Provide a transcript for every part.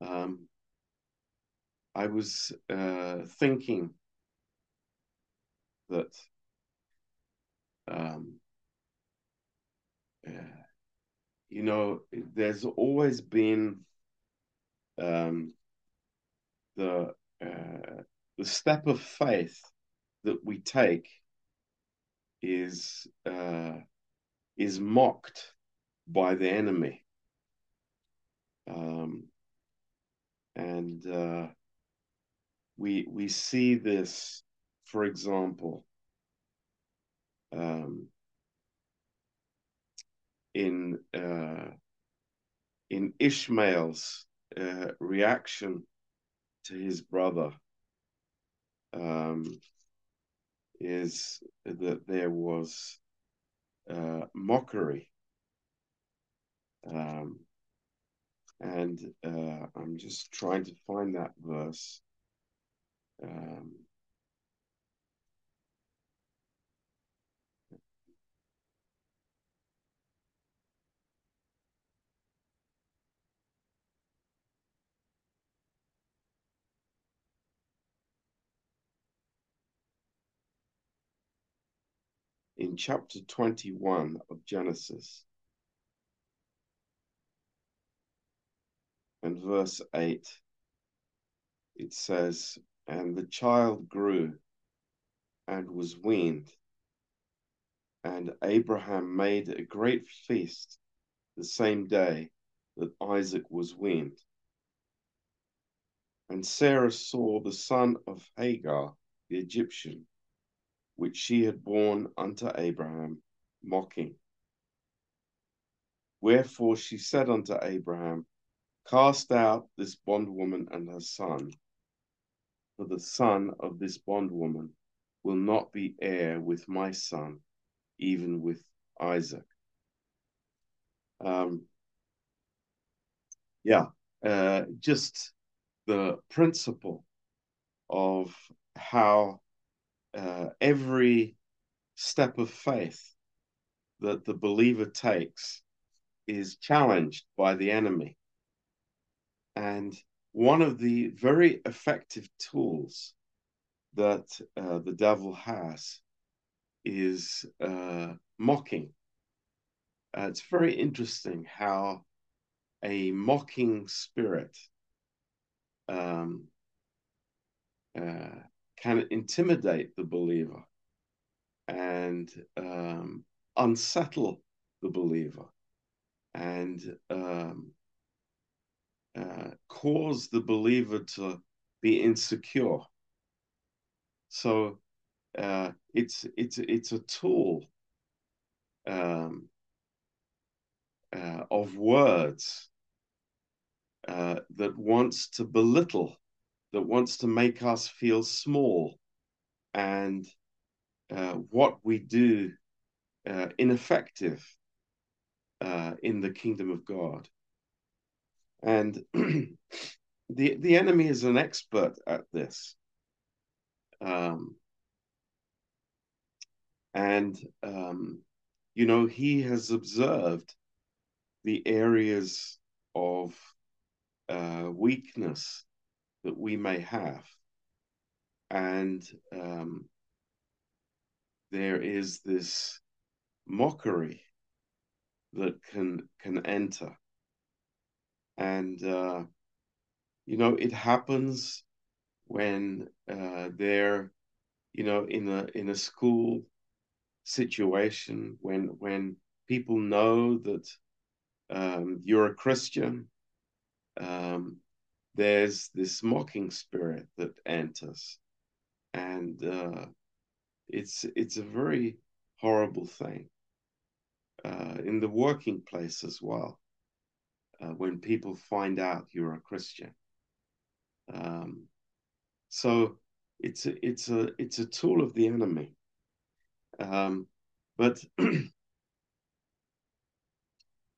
Um, I was uh, thinking that um, uh, you know, there's always been um, the uh, the step of faith that we take is uh, is mocked by the enemy, um, and uh, we we see this, for example, um, in uh, in Ishmael's uh, reaction to his brother um, is that there was uh, mockery. Um, and uh, I'm just trying to find that verse. Um, in chapter 21 of Genesis and verse 8, it says, And the child grew and was weaned, and Abraham made a great feast the same day that Isaac was weaned. And Sarah saw the son of Hagar, the Egyptian, which she had borne unto Abraham, mocking. Wherefore she said unto Abraham, Cast out this bondwoman and her son, for the son of this bondwoman will not be heir with my son, even with Isaac. Um, yeah, uh, just the principle of how uh, every step of faith that the believer takes is challenged by the enemy. And one of the very effective tools that uh, the devil has is uh, mocking. Uh, it's very interesting how a mocking spirit um, uh, can intimidate the believer and um, unsettle the believer and um, uh, cause the believer to be insecure. So uh, it's it's it's a tool um, uh, of words uh, that wants to belittle that wants to make us feel small and uh, what we do ineffective in the kingdom of God. And the the enemy is an expert at this. Um, and um, you know he has observed the areas of uh, weakness that we may have. And um, there is this mockery that can can enter. And uh, you know, it happens when uh, they're, you know, in a in a school situation when when people know that um, you're a Christian, um, there's this mocking spirit that enters, and uh, it's it's a very horrible thing uh, in the working place as well. Uh, when people find out you're a Christian, um, so it's a, it's a it's a tool of the enemy. Um, but the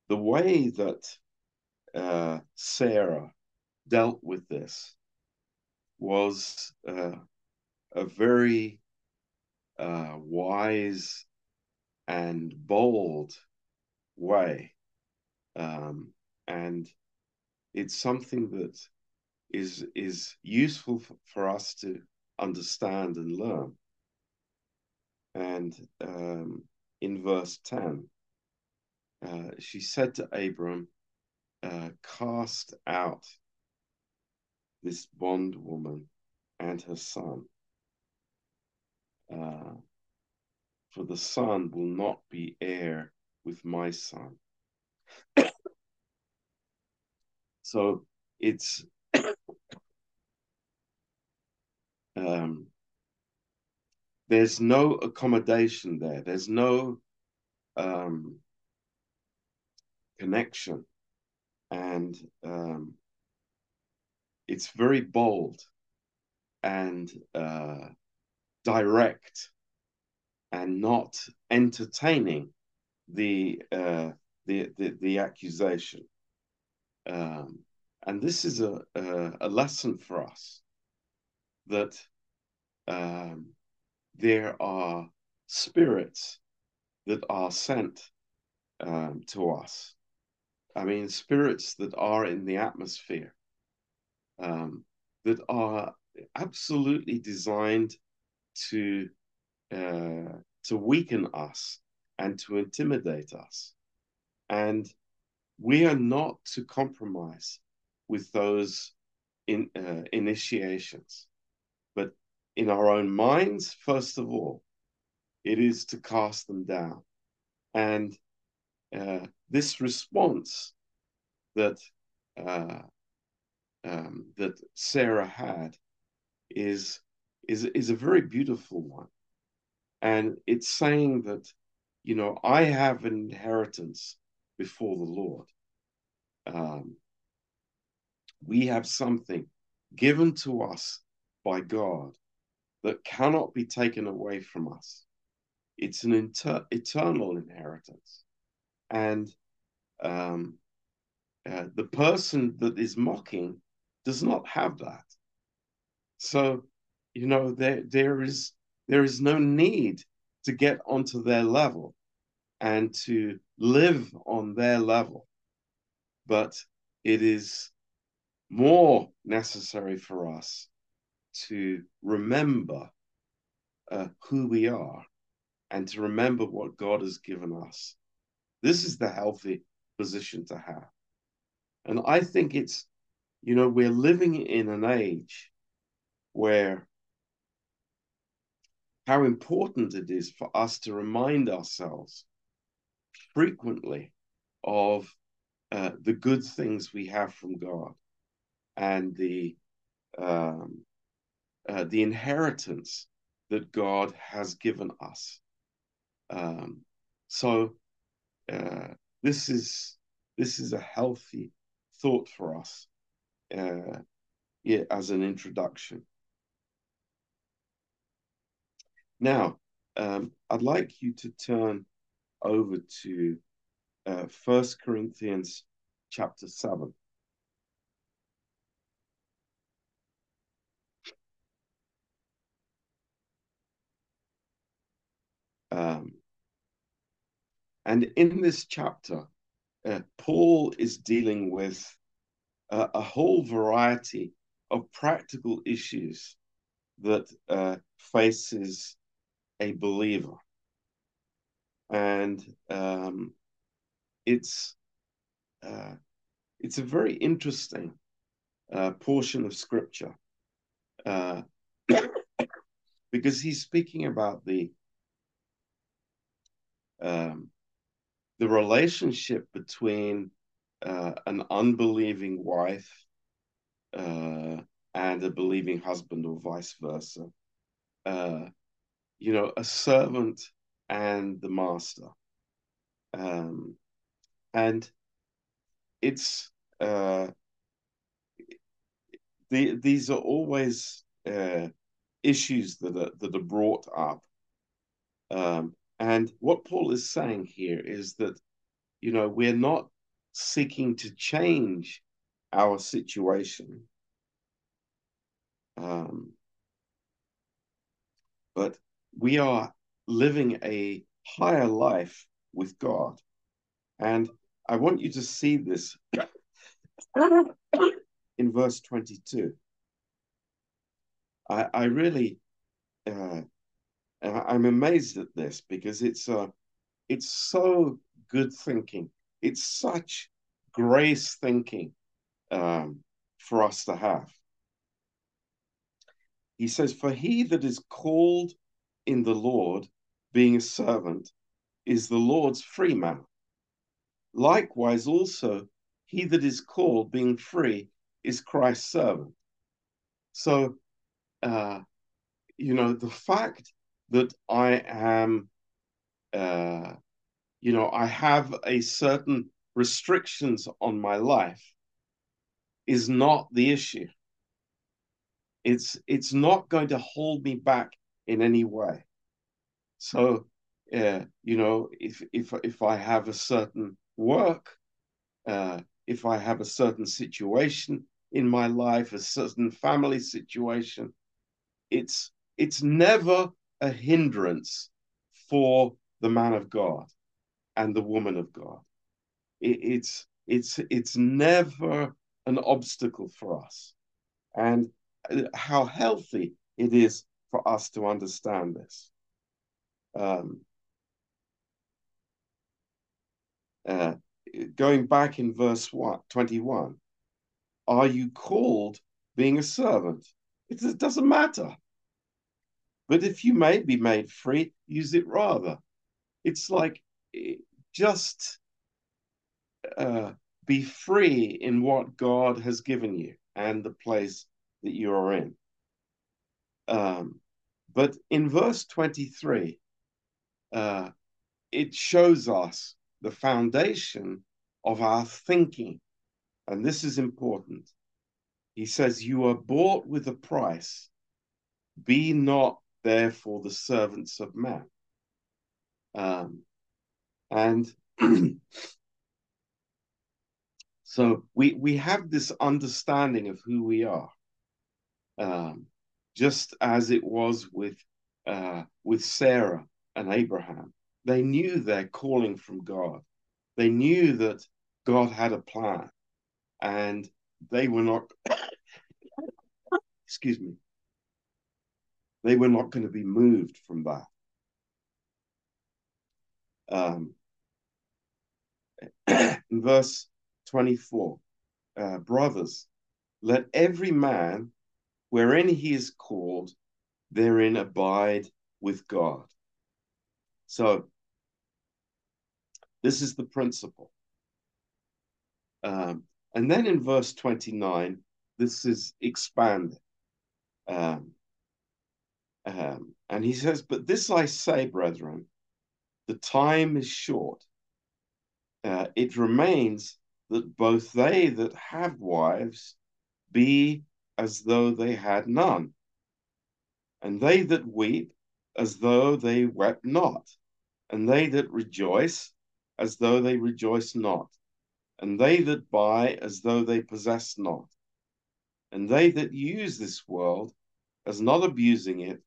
way that uh, Sarah dealt with this was uh, a very uh, wise and bold way. Um, and it's something that is is useful for, us to understand and learn. And um, in verse 10, uh, she said to Abram, uh, Cast out this bondwoman and her son, uh, for the son will not be heir with my son. so it's um, there's no accommodation there. There's no um, connection, and um, it's very bold and uh, direct, and not entertaining the uh, the, the, the accusation. Um, and this is a, a, a lesson for us that um, there are spirits that are sent um, to us. I mean, spirits that are in the atmosphere um, that are absolutely designed to uh, to weaken us and to intimidate us, and we are not to compromise with those in, uh, initiations. But in our own minds, first of all, it is to cast them down. And uh, this response that uh, um, that Sarah had is is is a very beautiful one, and it's saying that you know I have an inheritance before the Lord. Um, we have something given to us by God that cannot be taken away from us. It's an inter- eternal inheritance. And um, uh, the person that is mocking does not have that. So, you know, there, there, is, there is no need to get onto their level and to live on their level. But it is more necessary for us to remember uh, who we are and to remember what God has given us. This is the healthy position to have. And I think it's, you know, we're living in an age where how important it is for us to remind ourselves frequently of uh, the good things we have from God and the um, uh, the inheritance that God has given us. Um, so uh, this is this is a healthy thought for us uh, yeah, as an introduction. Now, um, I'd like you to turn over to uh, First Corinthians chapter seven. Um, and in this chapter, uh, Paul is dealing with uh, a whole variety of practical issues that uh, faces a believer. And um, it's uh, it's a very interesting uh, portion of scripture uh, because he's speaking about the um, the relationship between uh, an unbelieving wife uh, and a believing husband, or vice versa. Uh, you know, a servant and the master. Um, and it's uh, the, these are always uh, issues that are that are brought up um, and what Paul is saying here is that, you know, we're not seeking to change our situation, um, but we are living a higher life with God. And I want you to see this in verse 22. I, I really, uh, I'm amazed at this because it's uh, it's so good thinking. It's such grace thinking um, for us to have. He says, For he that is called in the Lord, being a servant, is the Lord's free man. Likewise, also, he that is called, being free, is Christ's servant. So, uh, you know, the fact that I am, uh, you know, I have a certain restrictions on my life is not the issue. It's it's not going to hold me back in any way. So, uh, you know, if if if I have a certain work, uh, if I have a certain situation in my life, a certain family situation, it's it's never a hindrance for the man of God and the woman of God. It, it's it's it's never an obstacle for us, and uh, how healthy it is for us to understand this. Um, uh, going back in verse one, 21, are you called being a servant? It doesn't matter. But if you may be made free, use it rather. It's like eh, just uh, be free in what God has given you and the place that you are in. Um, but in verse 23, uh, it shows us the foundation of our thinking. And this is important. He says, You are bought with a price. Be not therefore the servants of man. Um, and so we we have this understanding of who we are, um, just as it was with uh, with Sarah and Abraham. They knew their calling from God. They knew that God had a plan, and they were not. excuse me. They were not going to be moved from that. Um, in verse 24, uh, brothers, let every man, wherein he is called, therein abide with God. So, this is the principle. Um, and then in verse 29, this is expanded. Um, um, and he says, But this I say, brethren, the time is short. Uh, it remains that both they that have wives be as though they had none, and they that weep as though they wept not, and they that rejoice as though they rejoice not, and they that buy as though they possess not, and they that use this world as not abusing it,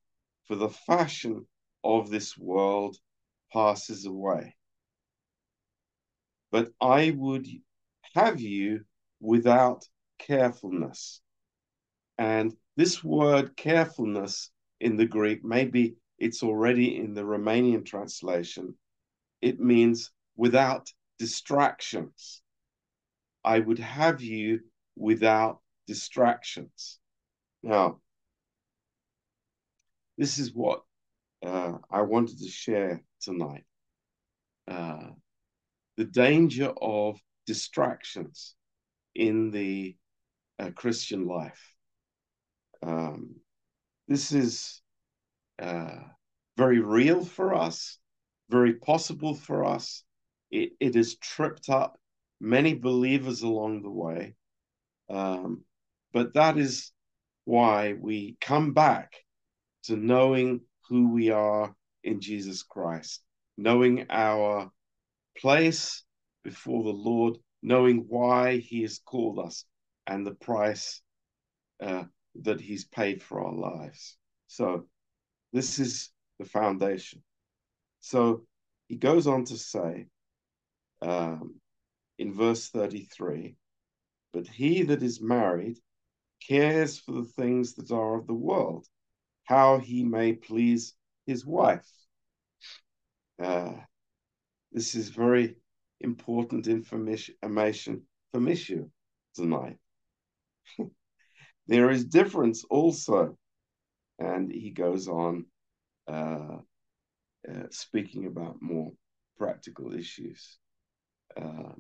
for the fashion of this world passes away. But I would have you without carefulness. And this word carefulness in the Greek, maybe it's already in the Romanian translation, it means without distractions. I would have you without distractions. Now, this is what uh, I wanted to share tonight. Uh, the danger of distractions in the uh, Christian life. Um, this is uh, very real for us, very possible for us. It, it has tripped up many believers along the way. Um, but that is why we come back to knowing who we are in Jesus Christ, knowing our place before the Lord, knowing why He has called us and the price uh, that He's paid for our lives. So, this is the foundation. So, he goes on to say um, in verse 33 but he that is married cares for the things that are of the world, how he may please his wife. Uh, this is very important information for Mishu tonight. there is difference also. And he goes on uh, uh, speaking about more practical issues. Uh,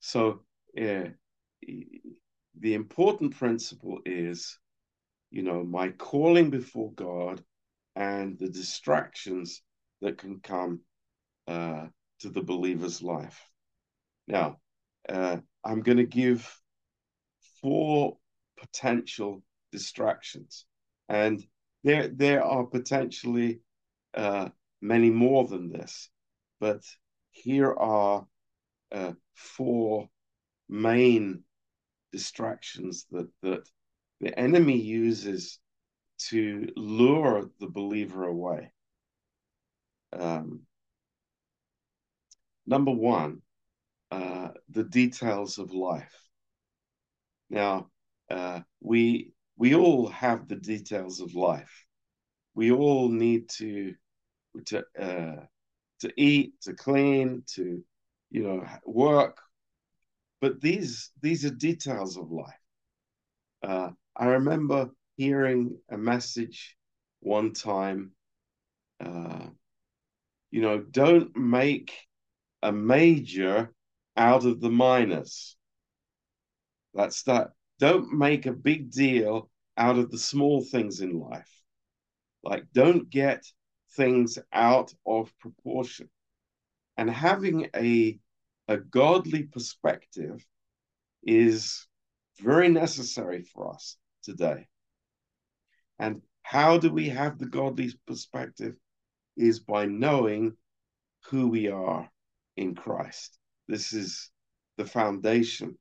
so, the important principle is, you know, my calling before God and the distractions that can come uh, to the believer's life. Now, uh, I'm going to give four potential distractions, and there there are potentially uh, many more than this, but here are uh, four main distractions that that the enemy uses to lure the believer away. Um, number one, uh, the details of life. Now, uh, we we all have the details of life. We all need to to uh, to eat, to clean, to you know work. But these these are details of life. Uh, I remember hearing a message one time. Uh, you know, don't make a major out of the minors. That's that. Don't make a big deal out of the small things in life. Like, don't get things out of proportion. And having a, a godly perspective is very necessary for us today. And how do we have the godly perspective? Is by knowing who we are in Christ. This is the foundation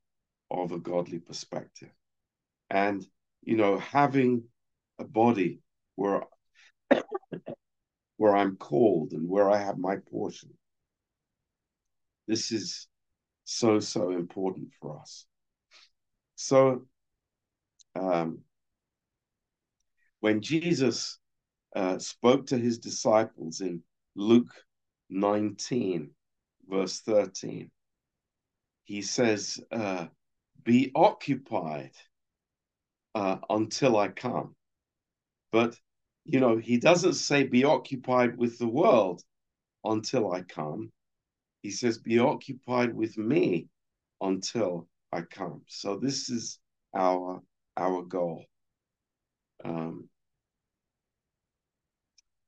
of a godly perspective. And, you know, having a body where, where I'm called and where I have my portion. This is so, so important for us. So, um, when Jesus uh, spoke to his disciples in Luke 19, verse 13. He says, uh, Be occupied uh, until I come. But, you know, he doesn't say, Be occupied with the world until I come. He says, Be occupied with me until I come. So this is our our goal. Um,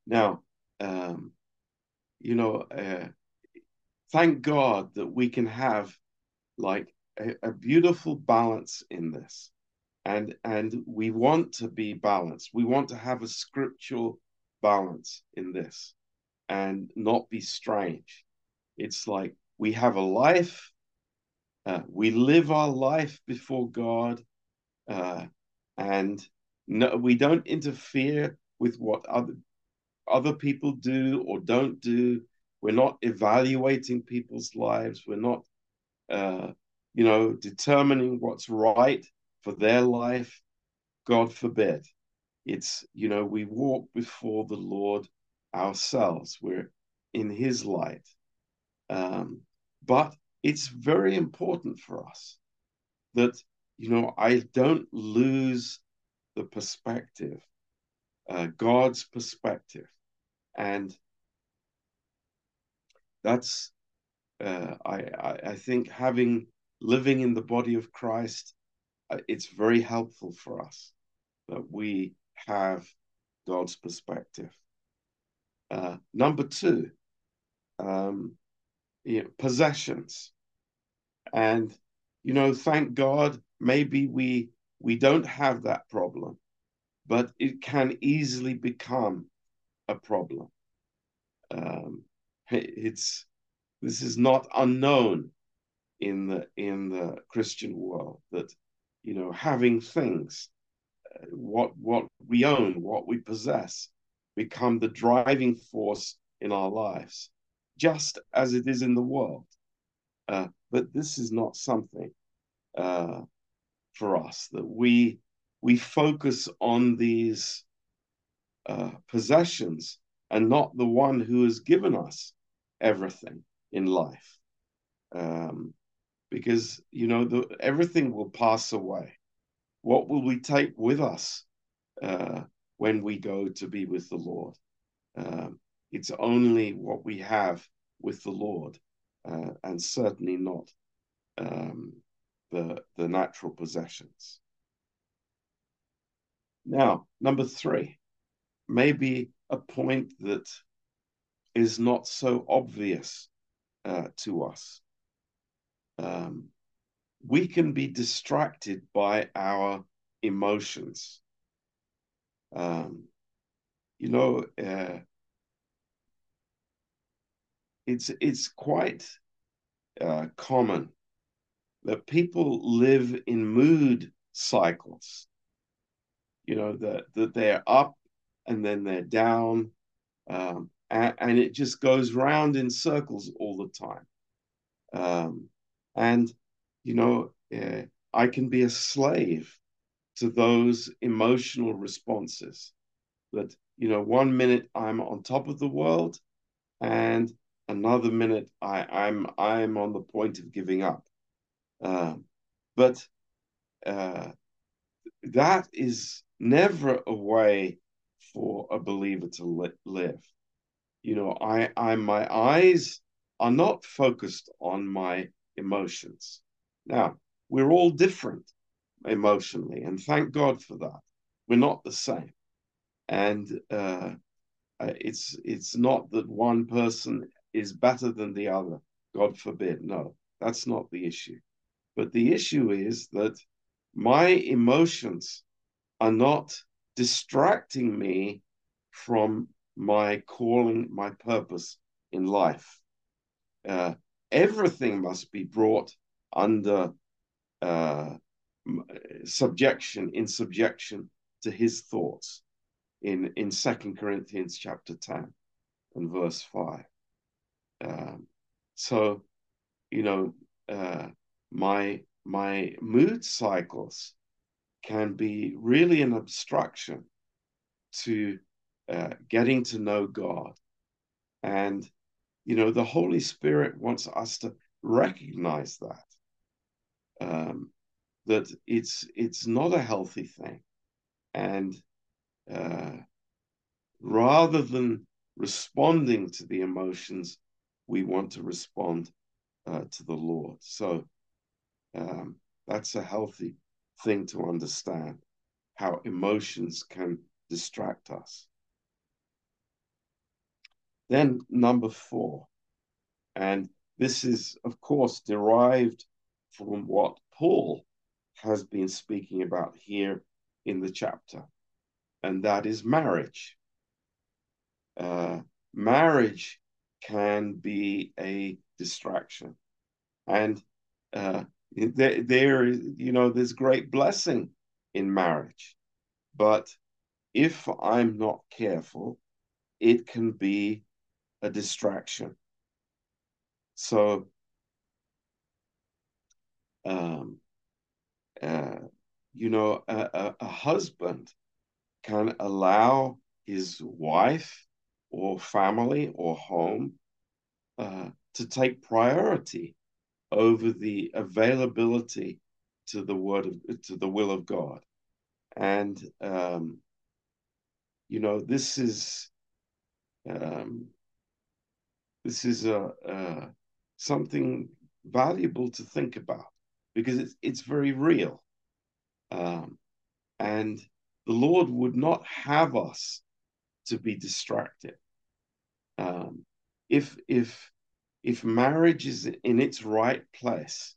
now, um, you know, uh, thank God that we can have like a, a beautiful balance in this. And and we want to be balanced. We want to have a scriptural balance in this and not be strange. It's like we have a life, uh, we live our life before God, uh, and no, we don't interfere with what other other people do or don't do. We're not evaluating people's lives. We're not, uh, you know, determining what's right for their life. God forbid. It's, you know, we walk before the Lord ourselves. We're in His light. Um, but it's very important for us that, you know, I don't lose the perspective, uh, God's perspective. And that's uh, I, I, I think having living in the body of Christ, it's very helpful for us that we have God's perspective. Uh, number two, um, you know, possessions, and you know, thank God, maybe we we don't have that problem, but it can easily become a problem. Um, it's this is not unknown in the in the Christian world that you know having things, uh, what what we own, what we possess, become the driving force in our lives, just as it is in the world. Uh, but this is not something uh, for us that we we focus on these uh, possessions and not the one who has given us everything in life. Um, because you know the, everything will pass away. What will we take with us uh, when we go to be with the Lord? Um, it's only what we have with the Lord, uh, and certainly not um, the the natural possessions. Now, number three, maybe a point that is not so obvious uh, to us. Um, we can be distracted by our emotions. Um, you know, uh, it's it's quite uh, common that people live in mood cycles. You know that that they're up and then they're down, um, and, and, it just goes round in circles all the time. Um, and you know, uh, I can be a slave to those emotional responses. That you know, one minute I'm on top of the world, and another minute I, I'm I'm on the point of giving up. Um, but uh, that is never a way for a believer to li- live. You know, I, I, my eyes are not focused on my emotions. Now, we're all different emotionally, and thank God for that. We're not the same, and uh, uh it's it's not that one person is better than the other. God forbid. No, that's not the issue. But the issue is that my emotions are not distracting me from my calling, my purpose in life. Uh, everything must be brought under uh, subjection, in subjection to his thoughts in, in 2 Corinthians chapter 10 and verse 5. Um, so, you know, uh, my my mood cycles can be really an obstruction to uh, getting to know God. And, you know, the Holy Spirit wants us to recognize that. Um, that it's it's not a healthy thing, and uh, rather than responding to the emotions, we want to respond uh, to the Lord. So um, that's a healthy thing to understand how emotions can distract us. Then, number four, and this is, of course, derived from what Paul has been speaking about here in the chapter, and that is marriage. Uh, marriage can be a distraction. And uh, there, there, you know, there's great blessing in marriage. But if I'm not careful, it can be a distraction. So, um, uh, you know, a, a, a husband can allow his wife or family or home uh, to take priority over the availability to the word of to the will of God, and um, you know this is um, this is a, a something valuable to think about because it's it's very real, um, and the Lord would not have us to be distracted. Um, if if if marriage is in its right place,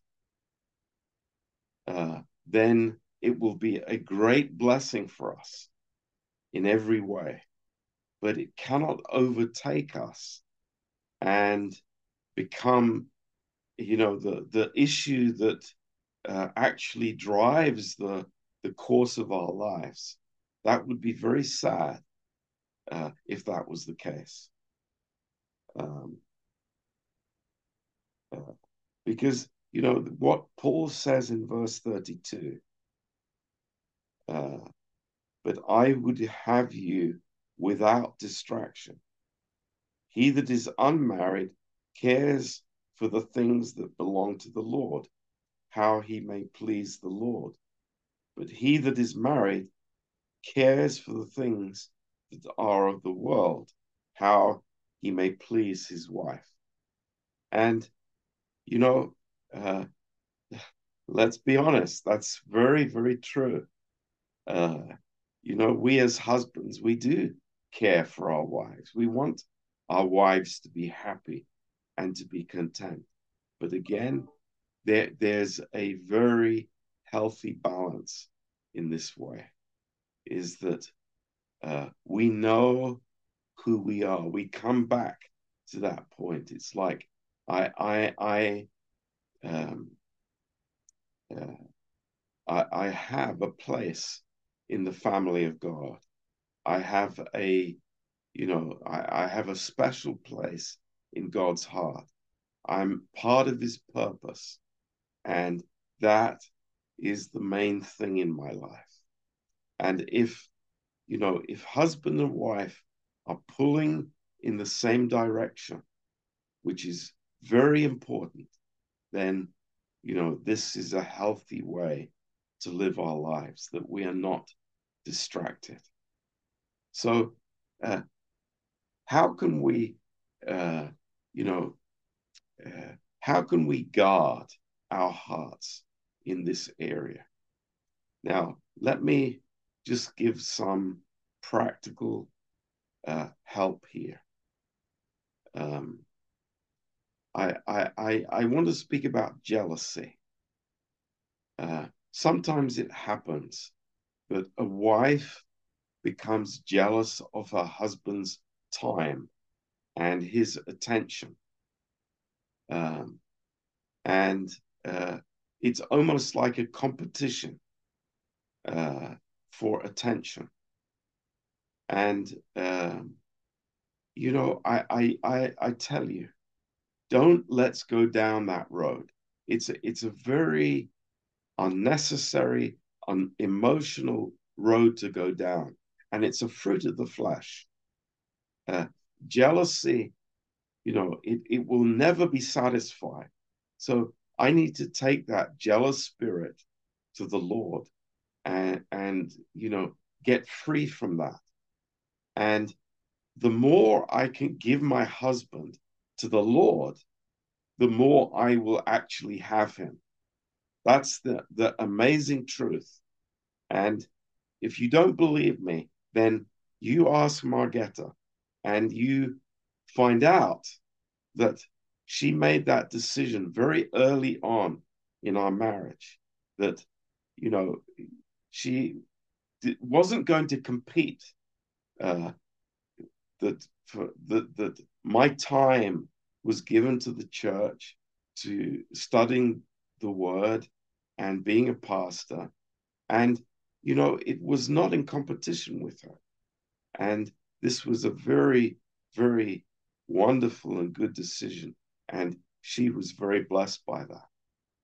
uh, then it will be a great blessing for us in every way. But it cannot overtake us and become, you know, the the issue that uh, actually drives the the course of our lives. That would be very sad uh, if that was the case. Um, uh, because, you know, what Paul says in verse 32 Uh, but I would have you without distraction. He that is unmarried cares for the things that belong to the Lord, how he may please the Lord. But he that is married cares for the things that are of the world, how he may please his wife. And, you know, uh, let's be honest, that's very, very true. Uh, you know, we as husbands, we do care for our wives. We want our wives to be happy and to be content. But again, there, there's a very healthy balance in this way is that uh, we know who we are. We come back to that point. It's like I I I um, uh, I, I have a place in the family of God. I have a, you know, I, I have a special place in God's heart. I'm part of his purpose. And that is the main thing in my life. And if, you know, if husband and wife are pulling in the same direction, which is very important, then, you know, this is a healthy way to live our lives, that we are not distracted. So, uh, how can we, uh, you know, uh, how can we guard our hearts in this area? Now, let me just give some practical uh, help here. Um, I, I, I, I want to speak about jealousy. Uh, sometimes it happens that a wife becomes jealous of her husband's time and his attention. Um, and uh, it's almost like a competition uh, for attention. And um, you know, I, I I I tell you, don't let's go down that road. It's a, it's a very unnecessary, un, emotional road to go down, and it's a fruit of the flesh. Uh, jealousy, you know, it, it will never be satisfied. So I need to take that jealous spirit to the Lord and, and you know, get free from that. And the more I can give my husband to the Lord, the more I will actually have him. That's the, the amazing truth. And if you don't believe me, then you ask Margetta and you find out that she made that decision very early on in our marriage that, you know, she wasn't going to compete uh, that for that that my time was given to the church to studying the word and being a pastor. And you know it was not in competition with her. And this was a very very wonderful and good decision and she was very blessed by that.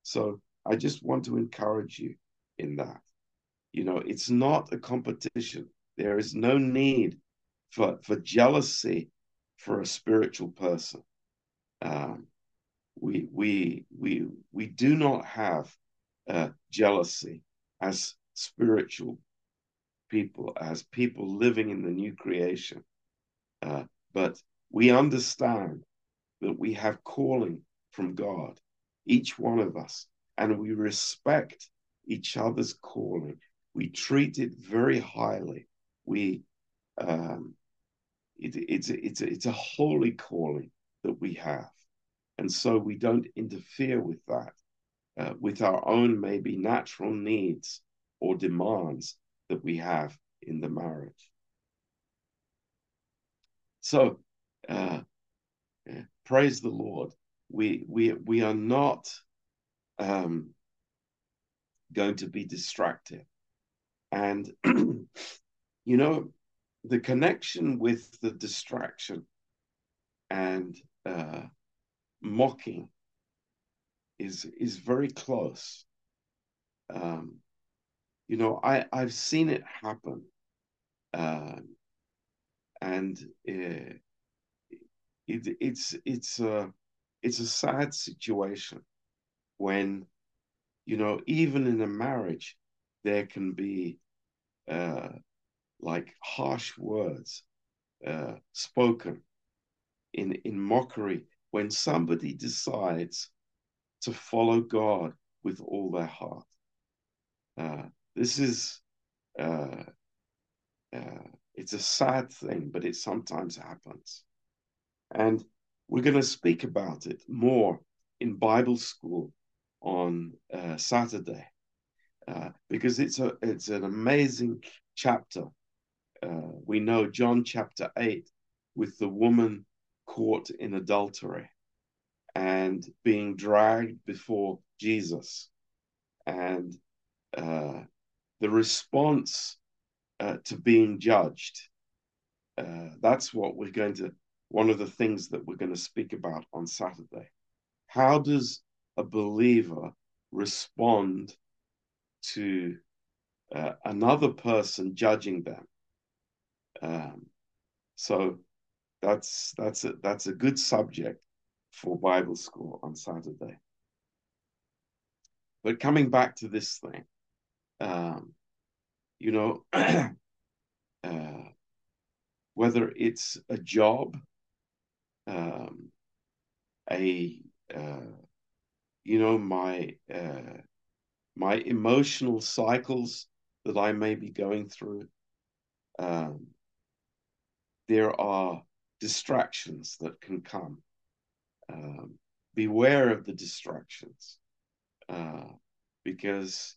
So i just want to encourage you in that. You know it's not a competition. There is no need for, for jealousy for a spiritual person. Um, we, we, we, we do not have uh, jealousy as spiritual people, as people living in the new creation. Uh, but we understand that we have calling from God, each one of us, and we respect each other's calling. We treat it very highly. We um, it, it's it's it's a holy calling that we have, and so we don't interfere with that, uh, with our own maybe natural needs or demands that we have in the marriage. So, uh, praise the Lord. We we we are not um, going to be distracted, and you know the connection with the distraction and uh, mocking is is very close. Um, you know, I I've seen it happen, uh, and uh, it, it's it's a it's a sad situation when you know even in a marriage there can be uh, like harsh words uh, spoken in in mockery when somebody decides to follow God with all their heart. Uh, this is uh, uh, it's a sad thing, but it sometimes happens. And we're going to speak about it more in Bible school on uh, Saturday uh, because it's a it's an amazing chapter. Uh, we know John chapter eight with the woman caught in adultery and being dragged before Jesus, and uh, the response uh, to being judged. Uh, that's what we're going to one of the things that we're going to speak about on Saturday. How does a believer respond to uh, another person judging them? Um, so that's that's a that's a good subject for Bible school on Saturday. But coming back to this thing, um, you know, uh, whether it's a job um, a uh, you know my uh, my emotional cycles that I may be going through. Um, there are distractions that can come. Um, beware of the distractions uh, because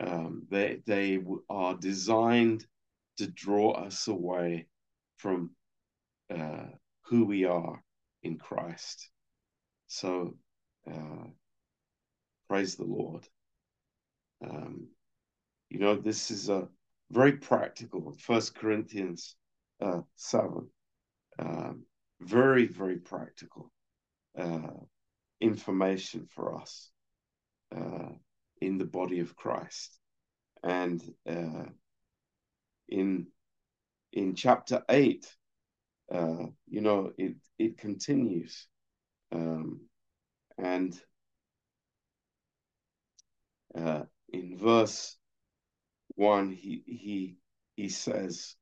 um, they they are designed to draw us away from uh, who we are in Christ. So, uh, praise the Lord. Um, you know, this is a very practical. First Corinthians uh, seven, um, very very practical uh, information for us uh, in the body of Christ, and uh, in in chapter eight, uh, you know, it it continues, um, and uh, in verse one, he he he says,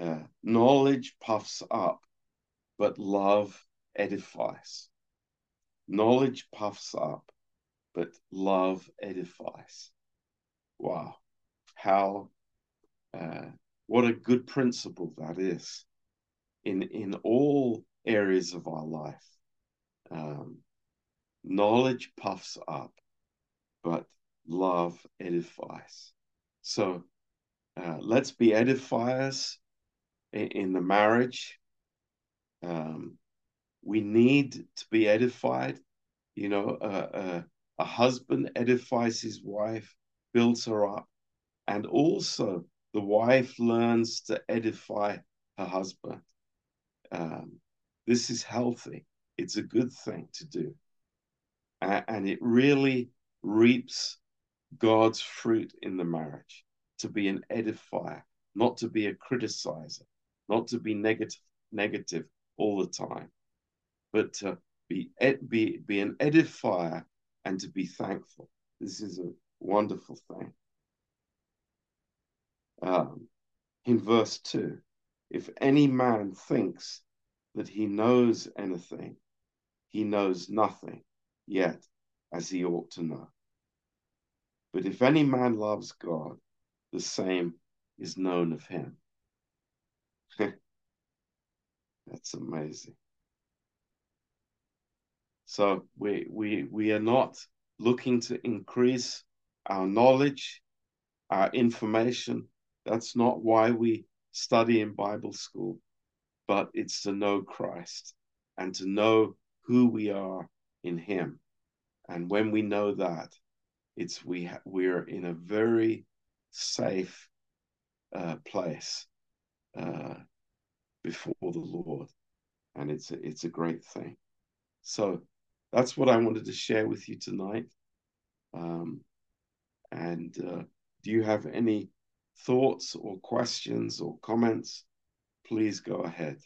uh, "Knowledge puffs up, but love edifies. Knowledge puffs up, but love edifies." Wow, how uh, what a good principle that is in in all areas of our life. Um, knowledge puffs up, but love edifies. So uh, let's be edifiers in, in the marriage. Um, we need to be edified. You know, uh, uh, a husband edifies his wife, builds her up, and also the wife learns to edify her husband. Um, this is healthy. It's a good thing to do. Uh, and it really reaps God's fruit in the marriage to be an edifier, not to be a criticizer, not to be negative, negative all the time, but to be, be, be an edifier and to be thankful. This is a wonderful thing. Um, in verse 2, if any man thinks that he knows anything, he knows nothing yet as he ought to know. But if any man loves God, the same is known of him. That's amazing. So we we we are not looking to increase our knowledge, our information. That's not why we study in Bible school, but it's to know Christ and to know who we are in Him. And when we know that, it's we ha- we're in a very safe uh, place uh, before the Lord, and it's a, it's a great thing. So that's what I wanted to share with you tonight. Um, and uh, do you have any thoughts or questions or comments? Please go ahead.